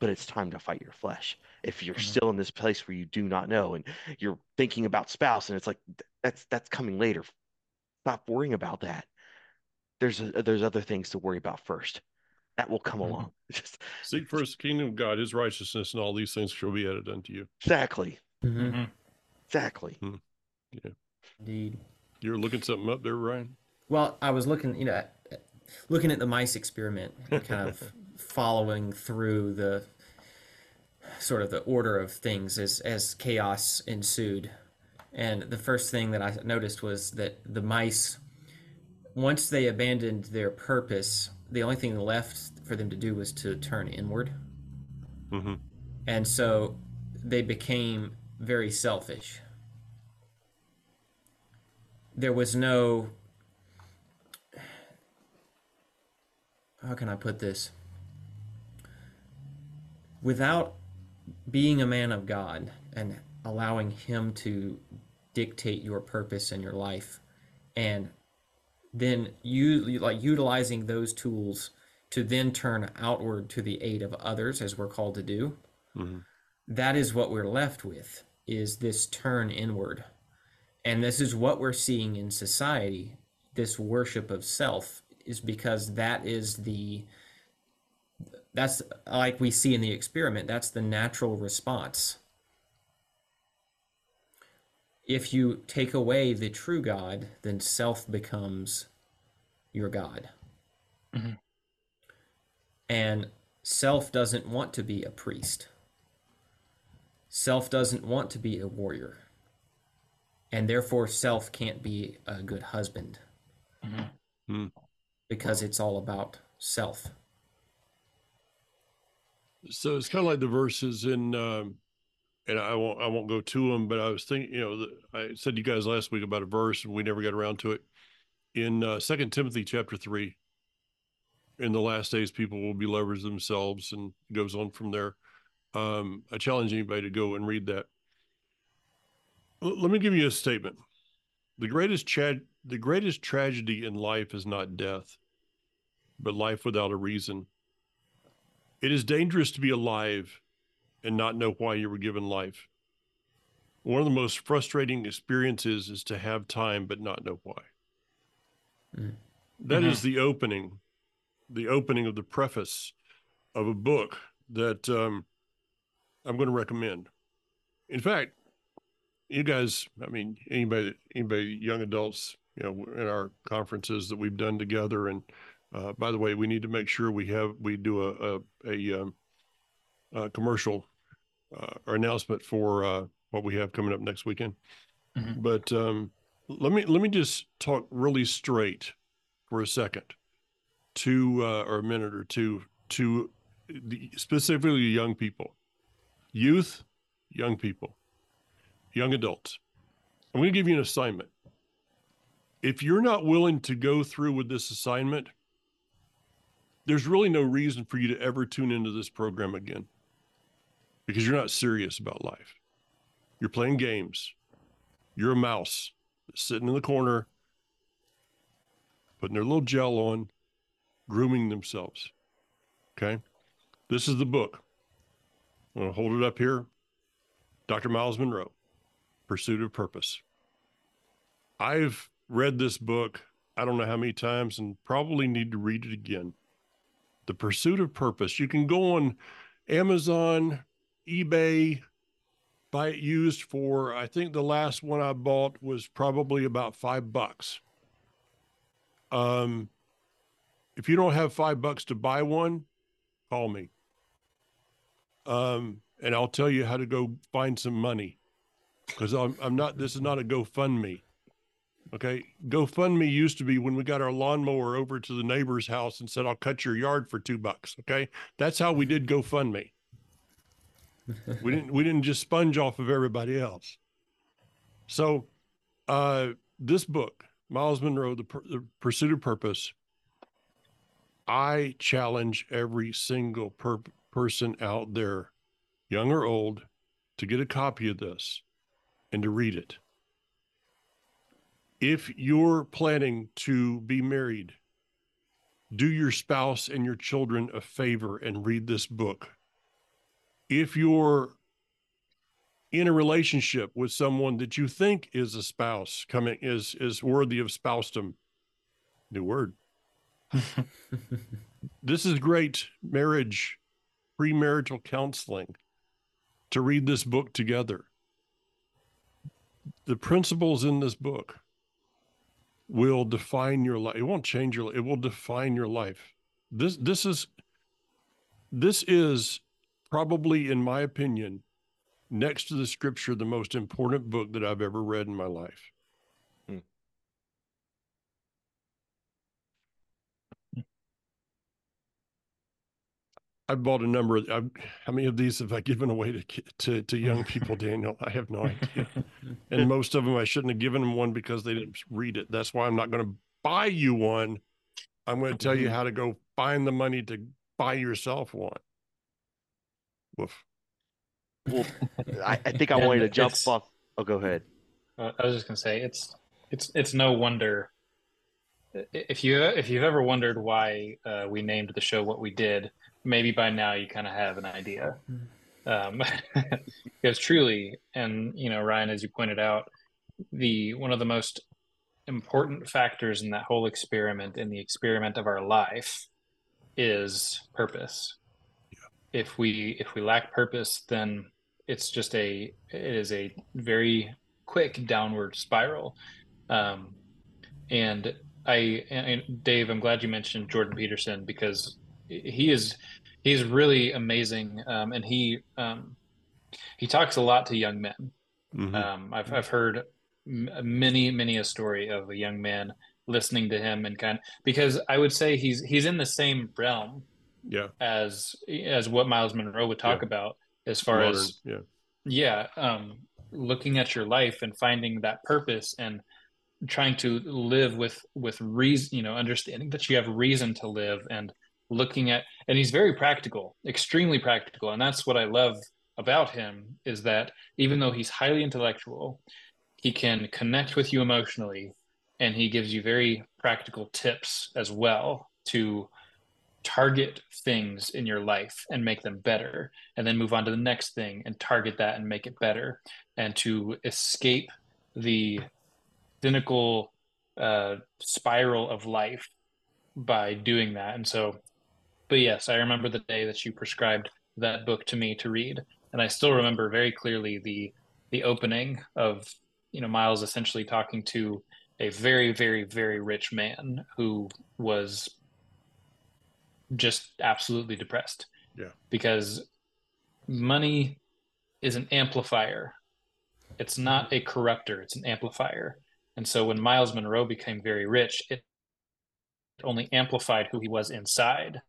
but it's time to fight your flesh. If you're Mhm. still in this place where you do not know and you're thinking about spouse, and it's like that's that's coming later. Stop worrying about that. There's a, there's other things to worry about first. That will come Mhm. along. *laughs* Just Seek first the kingdom of God, his righteousness, and all these things shall be added unto you. exactly, Mhm. Mhm. exactly. Indeed. You're looking something up there, Ryan? Well, I was looking, you know, at- at- looking at the mice experiment, and kind of *laughs* following through the sort of the order of things as as chaos ensued. And the first thing that I noticed was that the mice, once they abandoned their purpose, the only thing left for them to do was to turn inward. Mm-hmm. And so they became very selfish. There was no. How can I put this? Without being a man of God and allowing Him to dictate your purpose in your life, and then you like utilizing those tools to then turn outward to the aid of others, as we're called to do Mhm. that is what we're left with is this turn inward. And this is what we're seeing in society. This worship of self is because that is the that's like we see in the experiment that's the natural response. If you take away the true god then self becomes your god. Mhm. and self doesn't want to be a priest Self doesn't want to be a warrior. And therefore, self can't be a good husband Mhm. Hmm. because it's all about self. So it's kind of like the verses in, um, and I won't I won't go to them, but I was thinking, you know, the, I said to you guys last week about a verse, and we never got around to it. In uh, Second Timothy chapter three, in the last days, people will be lovers of themselves, and it goes on from there. Um, I challenge anybody to go and read that. L- let me give you a statement. The greatest tra- the greatest tragedy in life is not death, but life without a reason. It is dangerous to be alive and not know why you were given life. One of the most frustrating experiences is to have time but not know why. Mm. That is the opening, the opening of the preface of a book that um, I'm going to recommend. In fact, you guys, I mean, anybody, anybody, young adults, you know, in our conferences that we've done together, and uh, by the way, we need to make sure we have we do a a, a, um, a commercial uh, or announcement for uh, what we have coming up next weekend. Mhm. But um, let me let me just talk really straight for a second, to uh, or a minute or two to the, specifically young people, youth, young people, young adults. I'm going to give you an assignment. If you're not willing to go through with this assignment, there's really no reason for you to ever tune into this program again because you're not serious about life. You're playing games. You're a mouse sitting in the corner, putting their little gel on, grooming themselves. Okay. This is the book. I'm going to hold it up here. Dr. Myles Munroe, Pursuit of Purpose. I've read this book, I don't know how many times, and probably need to read it again. The Pursuit of Purpose. You can go on Amazon, eBay, buy it used for, I think the last one I bought was probably about five bucks. Um, if you don't have five bucks to buy one, call me. Um, and I'll tell you how to go find some money because I'm, I'm not, this is not a GoFundMe. Okay. GoFundMe used to be when we got our lawnmower over to the neighbor's house and said, I'll cut your yard for two bucks. Okay. That's how we did GoFundMe. we didn't, we didn't just sponge off of everybody else. So, uh, this book, Myles Munroe, the, the Pursuit of Purpose, I challenge every single per- person out there, young or old, to get a copy of this and to read it. If you're planning to be married, do your spouse and your children a favor and read this book. If you're in a relationship with someone that you think is a spouse coming is is worthy of spousedom new word *laughs* this is great marriage premarital counseling to read this book together the principles in this book will define your life it won't change your life. it will define your life this this is this is probably in my opinion next to the scripture, the most important book that I've ever read in my life. I bought a number of. I've, how many of these have I given away to to to young *laughs* people, Daniel? I have no idea. *laughs* and most of them, I shouldn't have given them one because they didn't read it. That's why I'm not going to buy you one. I'm going to tell you how to go find the money to buy yourself one. Woof. Well, I, I think I wanted to jump it's- off. Oh, go ahead. Uh, I was just gonna say it's it's it's no wonder if you if you've ever wondered why uh, we named the show what we did, maybe by now you kind of have an idea. Um, *laughs* because truly, and you know, Ryan, as you pointed out, the one of the most important factors in that whole experiment, in the experiment of our life, is purpose. If we if we lack purpose, then it's just a it is a very quick downward spiral. Um, and I and Dave, I'm glad you mentioned Jordan Peterson because he is he's really amazing, um, and he um, he talks a lot to young men. Mhm. Um, I've I've heard m- many many a story of a young man listening to him and kind because I would say he's he's in the same realm yeah. as as what Myles Munroe would talk Yeah. about as far Modern, as yeah. yeah um looking at your life and finding that purpose and trying to live with with reason you know understanding that you have reason to live and looking at and he's very practical extremely practical. And that's what i love about him is that even though he's highly intellectual he can connect with you emotionally and he gives you very practical tips as well to target things in your life and make them better and then move on to the next thing and target that and make it better and to escape the cynical uh, spiral of life by doing that. And so but yes i remember the day that you prescribed that book to me to read and i still remember very clearly the the opening of you know myles essentially talking to a very very very rich man who was just absolutely depressed. Yeah. because money is an amplifier. It's not a corruptor it's an amplifier. And so when myles munroe became very rich it only amplified who he was inside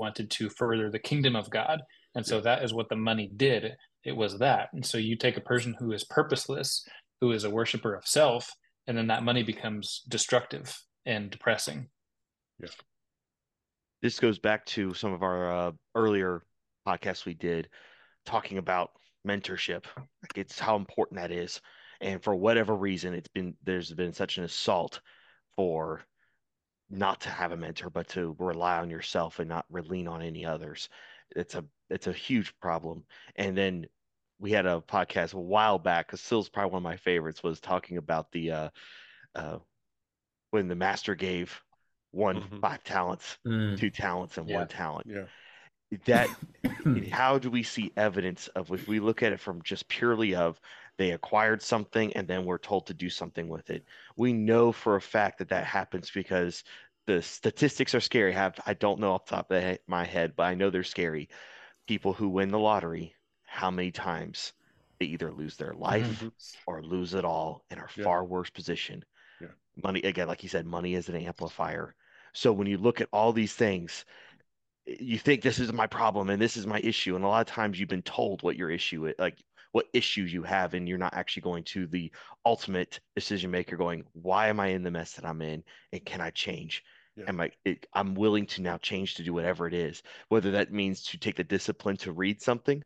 wanted to further the kingdom of god and so that is what the money did it was that and so you take a person who is purposeless who is a worshiper of self and then that money becomes destructive and depressing Yeah. This goes back to some of our uh, earlier podcasts we did talking about mentorship. Like it's how important that is. And for whatever reason, it's been there's been such an assault for not to have a mentor, but to rely on yourself and not lean on any others. It's a it's a huge problem. And then we had a podcast a while back because Sill's probably one of my favorites was talking about the uh, uh, when the master gave one Mhm. five talents, Mm. two talents, and Yeah. one talent. Yeah. That *coughs* how do we see evidence of if we look at it from just purely of they acquired something and then we're told to do something with it we know for a fact that that happens because the statistics are scary have i don't know off the top of my head but i know they're scary people who win the lottery how many times they either lose their life Mhm. or lose it all and are Yeah. far worse position Yeah. money again like you said money is an amplifier so when you look at all these things you think this is my problem and this is my issue and a lot of times you've been told what your issue is like what issues you have and you're not actually going to the ultimate decision maker going why am i in the mess that i'm in and can i change Yeah. am i it, i'm willing to now change to do whatever it is whether that means to take the discipline to read something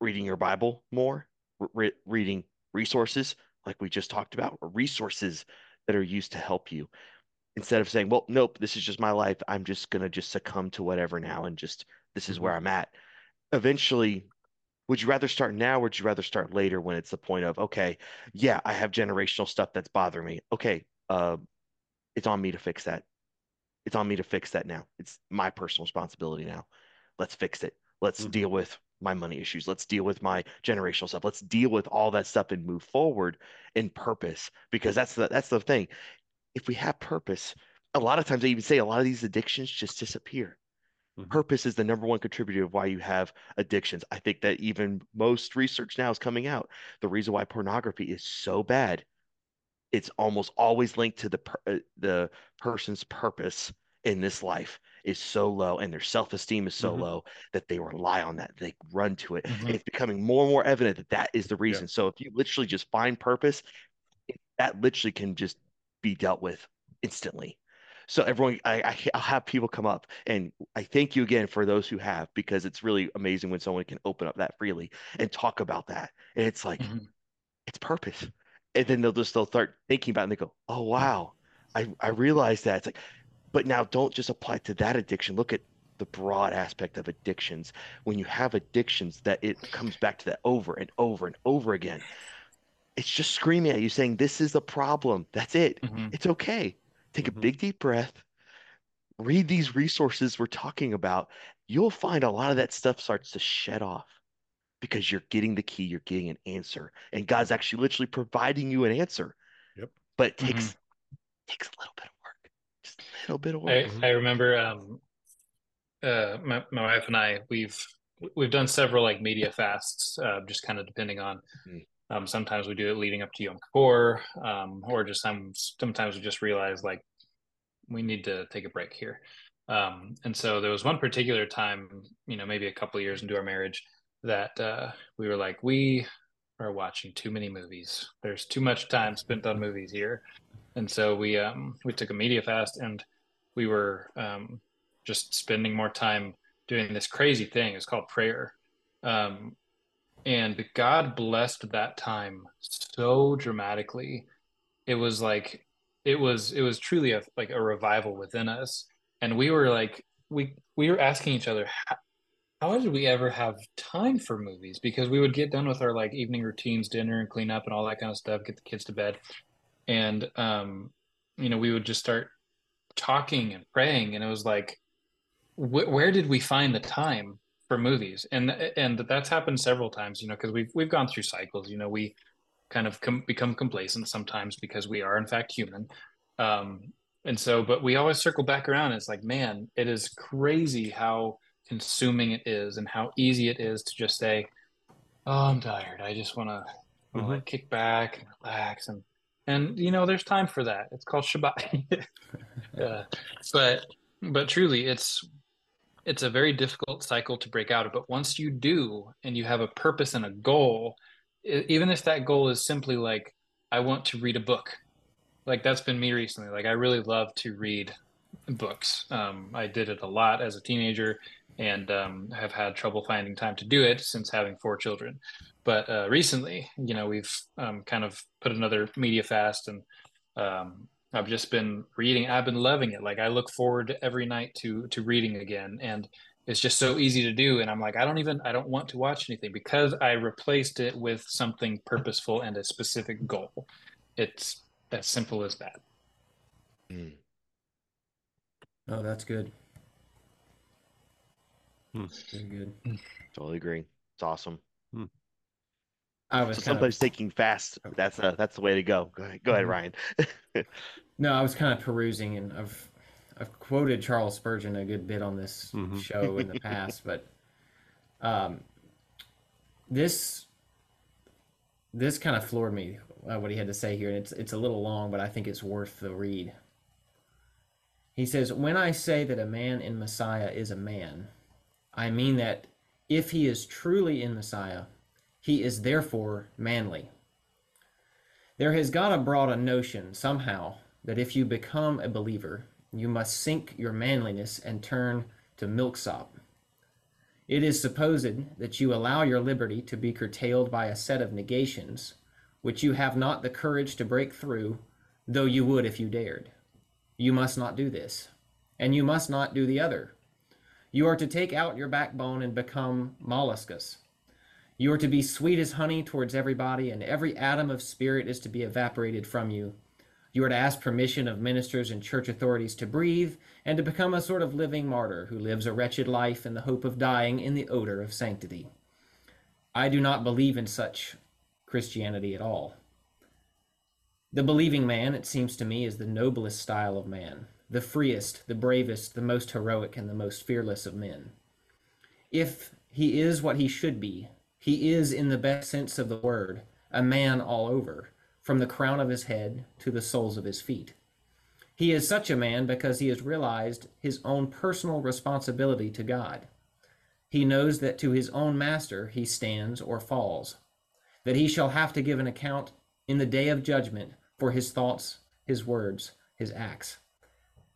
reading your bible more re- reading resources like we just talked about or resources that are used to help you instead of saying, well, nope, this is just my life. I'm just going to just succumb to whatever now and just this is mm-hmm. where I'm at. Eventually, would you rather start now or would you rather start later when it's the point of, okay, yeah, I have generational stuff that's bothering me. Okay, uh, it's on me to fix that. It's on me to fix that now. It's my personal responsibility now. Let's fix it. Let's Mhm. deal with my money issues. Let's deal with my generational stuff. Let's deal with all that stuff and move forward in purpose because that's the that's the thing if we have purpose, a lot of times I even say a lot of these addictions just disappear. Mhm. Purpose is the number one contributor of why you have addictions. I think that even most research now is coming out. The reason why pornography is so bad, it's almost always linked to the per, uh, the person's purpose in this life is so low and their self-esteem is so Mhm. low that they rely on that. They run to it. Mhm. It's becoming more and more evident that that is the reason. So if you literally just find purpose, that literally can just be dealt with instantly. So everyone, I, I I'll have people come up, and I thank you again for those who have because it's really amazing when someone can open up that freely and talk about that. And it's like Mhm. it's purpose, and then they'll just they'll start thinking about it and they go, oh wow, I I realize that. It's like, but now don't just apply to that addiction. Look at the broad aspect of addictions. When you have addictions, that it comes back to that over and over and over again. It's just screaming at you saying, This is the problem. That's it. Mhm. It's okay. Take a Mhm. big deep breath. Read these resources we're talking about. You'll find a lot of that stuff starts to shed off because you're getting the key, you're getting an answer. And God's actually literally providing you an answer. Yep. But it takes takes a little bit of work. Just a little bit of I, work. I remember um, uh, my, my wife and I we've we've done several like media fasts, uh, just kind of depending on. Um, sometimes we do it leading up to Yom Kippur, um, or just some sometimes we just realize like we need to take a break here. Um, and so there was one particular time, you know, maybe a couple years into our marriage, that uh, we were like, we are watching too many movies. There's too much time spent on movies here, and so we um, we took a media fast, and we were um, just spending more time doing this crazy thing. It's called prayer, um, and God blessed that time so dramatically. It was like it was it was truly a like a revival within us, and we were like we we were asking each other how, how did we ever have time for movies? Because we would get done with our like evening routines dinner and clean up and all that kind of stuff get the kids to bed. And um you know we would just start talking and praying. And it was like wh- where did we find the time for movies and and that's happened several times you know because we've we've gone through cycles you know we kind of com- become complacent sometimes because we are in fact human. Um and so but we always circle back around it's like man it is crazy how consuming it is and how easy it is to just say oh i'm tired. I just want to Mhm. like kick back and relax and and you know there's time for that. It's called shabbat. *laughs* *laughs* Uh, but but truly it's it's a very difficult cycle to break out of but once you do and you have a purpose and a goal even if that goal is simply like i want to read a book like that's been me recently like i really love to read books. Um, i did it a lot as a teenager and um, have had trouble finding time to do it since having four children. But uh, recently you know we've um, kind of put another media fast and um, I've just been reading. I've been loving it. Like I look forward every night to to reading again, and it's just so easy to do. And I'm like, I don't even I don't want to watch anything because I replaced it with something purposeful and a specific goal. It's as simple as that. Mm. Oh, that's good. Hmm. Very good. Totally agree. It's awesome. I was So kind sometimes of thinking fast, that's uh that's the way to go. Go ahead, go ahead, Mhm. Ryan. *laughs* no, I was kind of perusing, and I've I've quoted Charles Spurgeon a good bit on this Mhm. show in the past, *laughs* but um, this this kind of floored me uh, what he had to say here. And it's it's a little long, but I think it's worth the read. He says, "When I say that a man in Messiah is a man, I mean that if he is truly in Messiah, he is therefore manly." There has got abroad a notion somehow that if you become a believer, you must sink your manliness and turn to milksop. It is supposed that you allow your liberty to be curtailed by a set of negations, which you have not the courage to break through, though you would if you dared. You must not do this, and you must not do the other. You are to take out your backbone and become molluscous. You are to be sweet as honey towards everybody, and every atom of spirit is to be evaporated from you. You are to ask permission of ministers and church authorities to breathe, and to become a sort of living martyr who lives a wretched life in the hope of dying in the odor of sanctity. I do not believe in such Christianity at all. The believing man, it seems to me, is the noblest style of man, the freest, the bravest, the most heroic, and the most fearless of men. If he is what he should be, he is, in the best sense of the word, a man all over, from the crown of his head to the soles of his feet. He is such a man because he has realized his own personal responsibility to God. He knows that to his own master he stands or falls, that he shall have to give an account in the day of judgment for his thoughts, his words, his acts.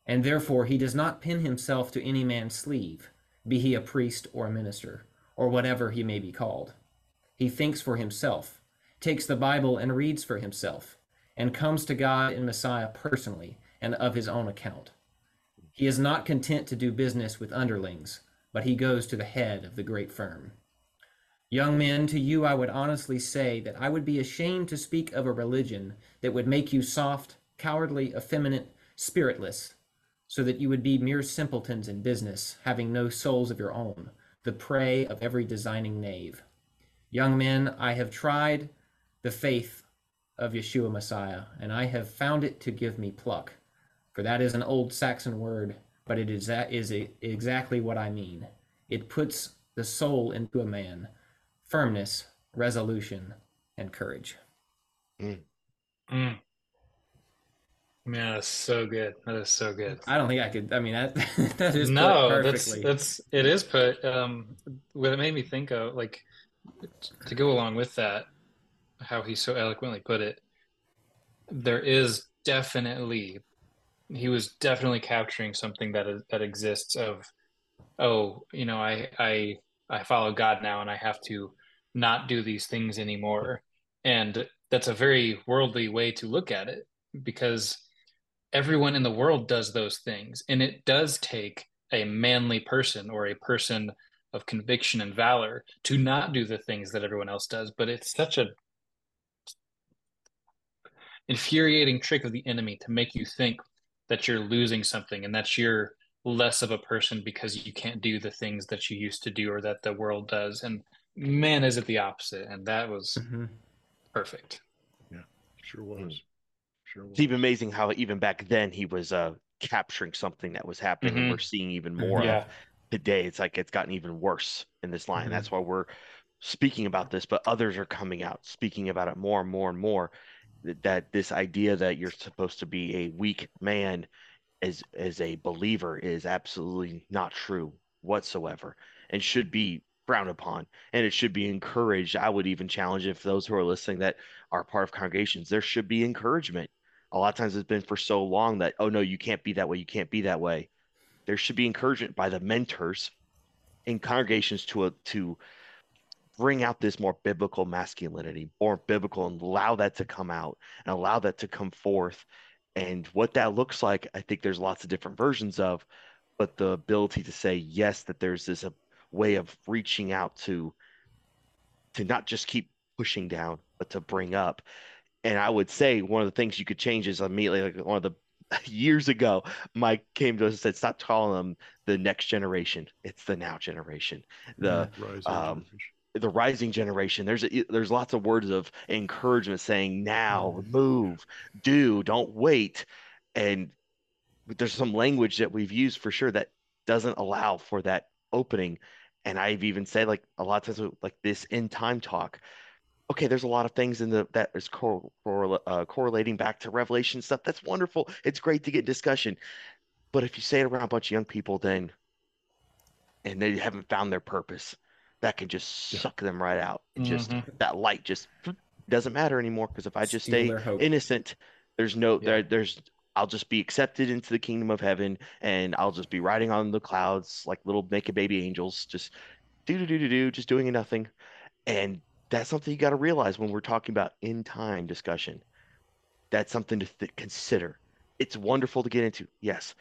And therefore he does not pin himself to any man's sleeve, be he a priest or a minister, or whatever he may be called. He thinks for himself, takes the Bible and reads for himself, and comes to God and Messiah personally and of his own account. He is not content to do business with underlings, but he goes to the head of the great firm. Young men, to you I would honestly say that I would be ashamed to speak of a religion that would make you soft, cowardly, effeminate, spiritless, so that you would be mere simpletons in business, having no souls of your own, the prey of every designing knave. Young men, I have tried the faith of Yeshua Messiah, and I have found it to give me pluck. For that is an old Saxon word, but it is that is a, exactly what I mean. It puts the soul into a man, firmness, resolution, and courage. Mm. Man, that's so good. That is so good. I don't think I could. I mean, that *laughs* that is put no, that's perfectly. that's it is put. Um, what it made me think of, like, to go along with that, how he so eloquently put it. There is definitely, he was definitely capturing something that is, that exists of, oh, you know, I I I follow God now, and I have to not do these things anymore, and that's a very worldly way to look at it because everyone in the world does those things and it does take a manly person or a person of conviction and valor to not do the things that everyone else does but it's such a infuriating trick of the enemy to make you think that you're losing something and that you're less of a person because you can't do the things that you used to do or that the world does and man is it the opposite and that was Mhm. perfect Yeah, Sure was. Sure was. It's even amazing how even back then he was uh capturing something that was happening and Mhm. we're seeing even more yeah of today. It's like it's gotten even worse in this line. Mhm. That's why we're speaking about this, but others are coming out speaking about it more and more and more. That, this idea that you're supposed to be a weak man as as a believer is absolutely not true whatsoever and should be frowned upon and it should be encouraged. I would even challenge if those who are listening that are part of congregations, there should be encouragement. A lot of times it's been for so long that, oh no, you can't be that way, you can't be that way. There should be encouragement by the mentors in congregations to uh, to bring out this more biblical masculinity, more biblical, and allow that to come out and allow that to come forth And what that looks like, I think there's lots of different versions of, but the ability to say yes, that there's this a way of reaching out to to not just keep pushing down, but to bring up. And I would say one of the things you could change is immediately like one of the *laughs* years ago, Mike came to us and said, "Stop calling them the next generation. It's the now generation. The Rising um, generation. The rising generation. There's a, there's lots of words of encouragement saying now, move, do, don't wait, and there's some language that we've used for sure that doesn't allow for that opening. And I've even said like a lot of times like this in time talk. Okay, there's a lot of things in the that is cor- correla- uh, correlating back to Revelation stuff. That's wonderful. It's great to get discussion, but if you say it around a bunch of young people, then and they haven't found their purpose, that can just Yeah. suck them right out. It just Mhm. that light just doesn't matter anymore because if I just Steal stay innocent, there's no Yeah. there there's I'll just be accepted into the kingdom of heaven and I'll just be riding on the clouds like little naked baby angels, just do do do do do, just doing nothing. And that's something you got to realize when we're talking about in time discussion. That's something to th- consider. It's wonderful to get into. Yes.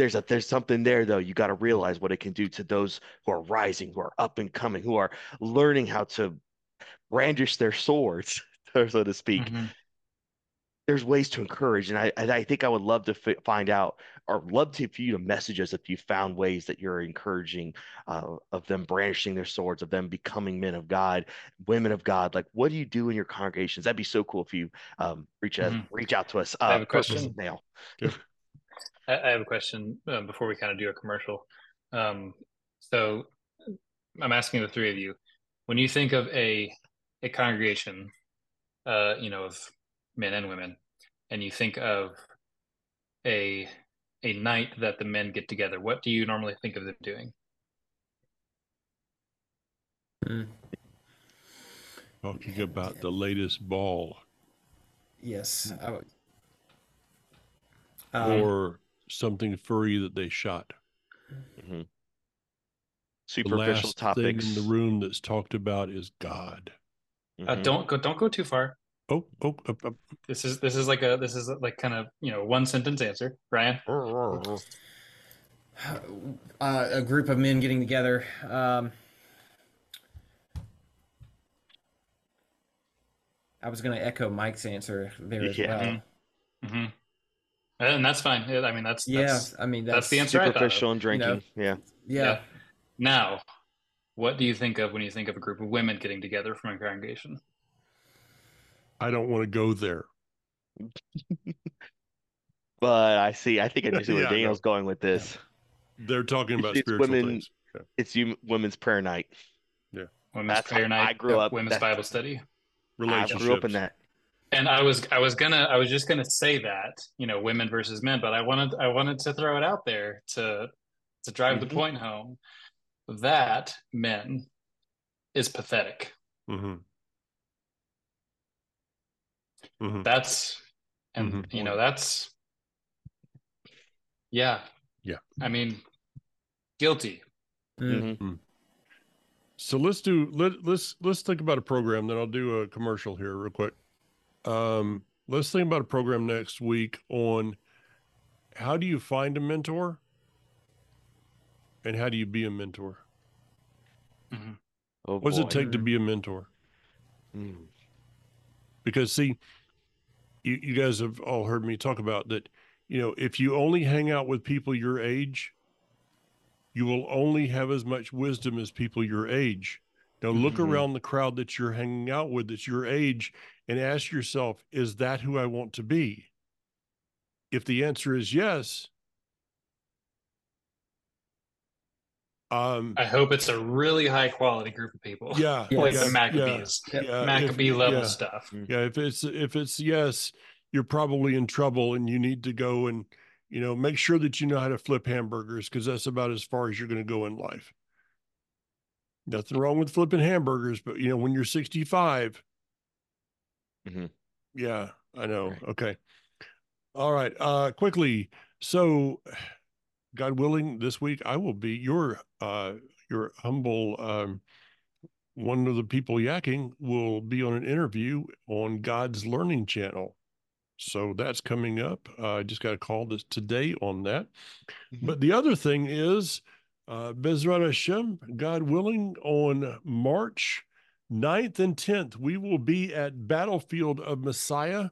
There's a there's something there though. You got to realize what it can do to those who are rising, who are up and coming, who are learning how to brandish their swords, *laughs* so to speak Mhm. there's ways to encourage and I, I think I would love to fi- find out or love to for you to message us if you found ways that you're encouraging uh, of them brandishing their swords of them becoming men of God women of God like what do you do in your congregations that'd be so cool if you um, reach out Mhm. reach out to us I have uh, a question. Nail. *laughs* I, I have a question uh, before we kind of do a commercial. Um, so I'm asking the three of you, when you think of a a congregation, uh, you know, of men and women, and you think of a a night that the men get together, what do you normally think of them doing? Hmm. Talking about the latest ball Yes. I would. Um, or something furry that they shot. Mhm. The superficial last topics thing in the room that's talked about is God. Uh, Mhm. don't go don't go too far. Oh, oh, up, up. This is this is like a this is like kind of you know one sentence answer, Brian. uh, a group of men getting together. Um, I was going to echo Mike's answer there as Yeah. well. hmm And that's fine. I mean that's Yeah, that's I mean that's that's, the answer I thought superficial and drinking yeah Yeah, Yeah. Now, what do you think of when you think of a group of women getting together from a congregation? I don't want to go there. *laughs* but I see I think I just see where *laughs* Yeah, I know. Daniel's going with this They're talking about it's spiritual women- things. Yeah. it's you women's prayer night Yeah, Women's That's prayer night, I grew uh, up- women's Bible study. I grew up in that And I was I was gonna I was just gonna say that, you know, women versus men, but I wanted I wanted to throw it out there to to drive Mhm. the point home that men is pathetic. mm-hmm. Mm-hmm. That's and Mhm. you know that's yeah. Yeah. I mean guilty. Mm. Mhm. So let's do let let's let's think about a program. Then I'll do a commercial here real quick. Um, let's think about a program next week on how do you find a mentor and how do you be a mentor. oh What does it take to be a mentor? Mm. Because see, you you guys have all heard me talk about that. You know, if you only hang out with people your age, you will only have as much wisdom as people your age. Now look Mhm. around the crowd that you're hanging out with that's your age and ask yourself, is that who I want to be? If the answer is yes, um, I hope it's a really high quality group of people. yeah, *laughs* like Yes. the Maccabees. Yep. yeah, if- Maccabee level yeah. stuff. Yeah, if it's if it's yes, you're probably in trouble and you need to go and you know make sure that you know how to flip hamburgers because that's about as far as you're going to go in life. Nothing wrong with flipping hamburgers, but you know when you're 65. Mhm. Yeah, I know. Right. Okay. All right. Uh quickly. So *sighs* God willing, this week I will be your uh your humble um one of the people yakking will be on an interview on God's Learning Channel. So that's coming up. Uh, I just got a call this today on that. Mhm. But the other thing is, uh, Bezrat Hashem, God willing, on March 9th and 10th, we will be at Battlefield of Messiah,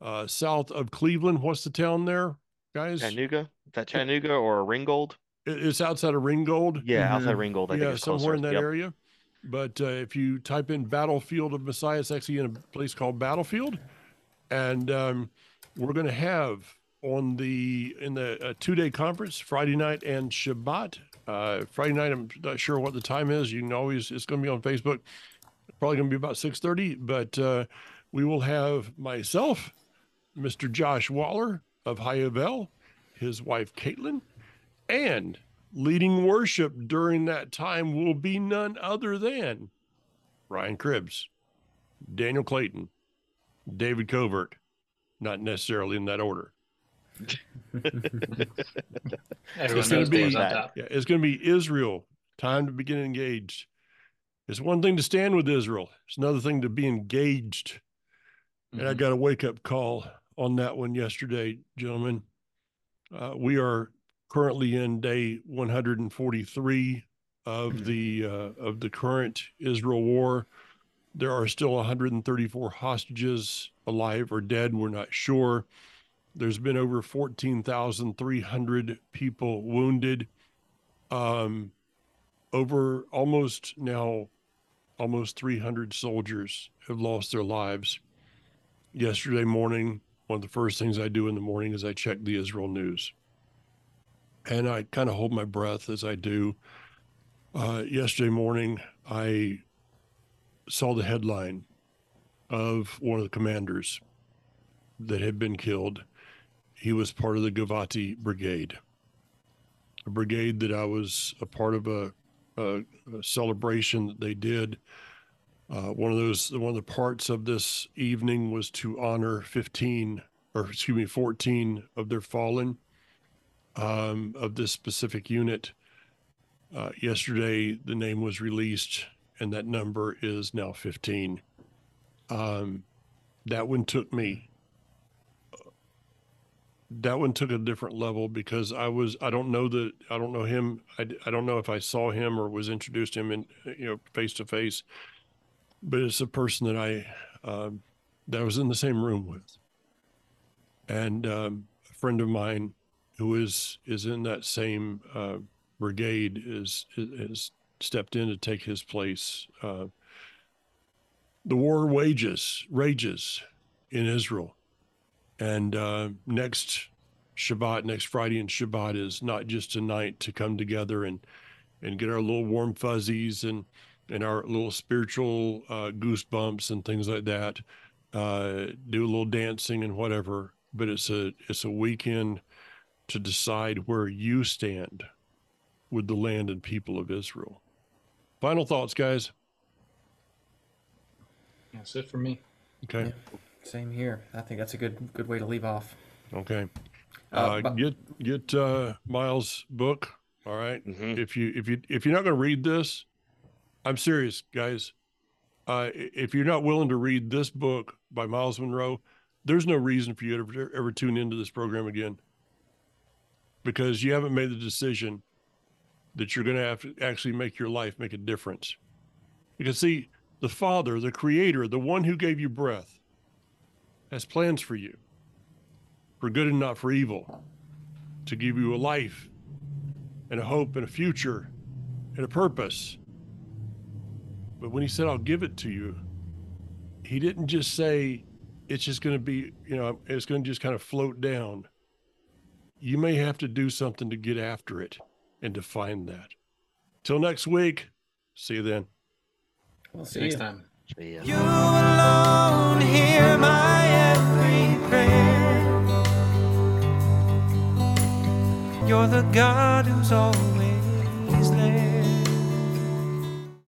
uh, south of Cleveland. What's the town there, guys? Chattanooga? Is that Chattanooga or Ringgold? It's outside of Ringgold. Yeah, outside Mhm. Ringgold. I yeah, somewhere in that Yep. area. But uh, if you type in Battlefield of Messiah, it's actually in a place called Battlefield, and um, we're going to have on the in the uh, two day conference Friday night and Shabbat. Uh, Friday night, I'm not sure what the time is. You can always it's going to be on Facebook. Probably going to be about six thirty, but uh, we will have myself, Mr. Josh Waller of Hyavel, his wife Caitlin, and leading worship during that time will be none other than Ryan Cribbs, Daniel Clayton, David Covert, not necessarily in that order. *laughs* It's gonna be- Dave's on that. top. Yeah, it's going to be Israel. Time to begin engaged. It's one thing to stand with Israel. It's another thing to be engaged. And I Mhm. got a wake up call on that one yesterday, gentlemen. Uh, we are currently in day 143 of the uh, of the current Israel war. There are still 134 hostages alive or dead. We're not sure. There's been over 14,300 people wounded. Um, over almost now, almost 300 soldiers have lost their lives yesterday morning, one of the first things I do in the morning is I check the Israel news. And I kind of hold my breath as I do. Uh, yesterday morning, I saw the headline of one of the commanders that had been killed. He was part of the Givati Brigade, a brigade that I was a part of a, a, celebration that they did uh, one of those, one of the parts of this evening was to honor 15, or excuse me, 14 of their fallen um, of this specific unit. Uh, yesterday, the name was released, and that number is now 15. Um, that one took me. That one took a different level because I was, I don't know that, I don't know him. I, I don't know if I saw him or was introduced to him in, you know, face to face but it's a person that I um, that I was in the same room with, and um, a friend of mine who is is in that same uh, brigade is is stepped in to take his place. Uh, the war wages rages in Israel, and uh, next Shabbat, next Friday and Shabbat is not just a night to come together and and get our little warm fuzzies and and our little spiritual uh, goosebumps and things like that. Uh, do a little dancing and whatever, but it's a it's a weekend to decide where you stand with the land and people of Israel. Final thoughts, guys. That's it for me. Okay, Same here. I think that's a good good way to leave off. okay. Uh, Uh, but- get get uh, Myles' book. All right. Mhm. If you if you if you're not going to read this, I'm serious, guys. Uh, if you're not willing to read this book by Myles Munroe, there's no reason for you to ever, ever tune into this program again because you haven't made the decision that you're going to have to actually make your life make a difference. Because, see, the Father, the Creator, the one who gave you breath, has plans for you for good and not for evil, to give you a life and a hope and a future and a purpose. But when he said, I'll give it to you, he didn't just say, it's just going to be, you know, it's going to just kind of float down. You may have to do something to get after it and to find that. Till next week, see you then. We'll see Next you. time. See ya. You alone hear my You're the God who's always.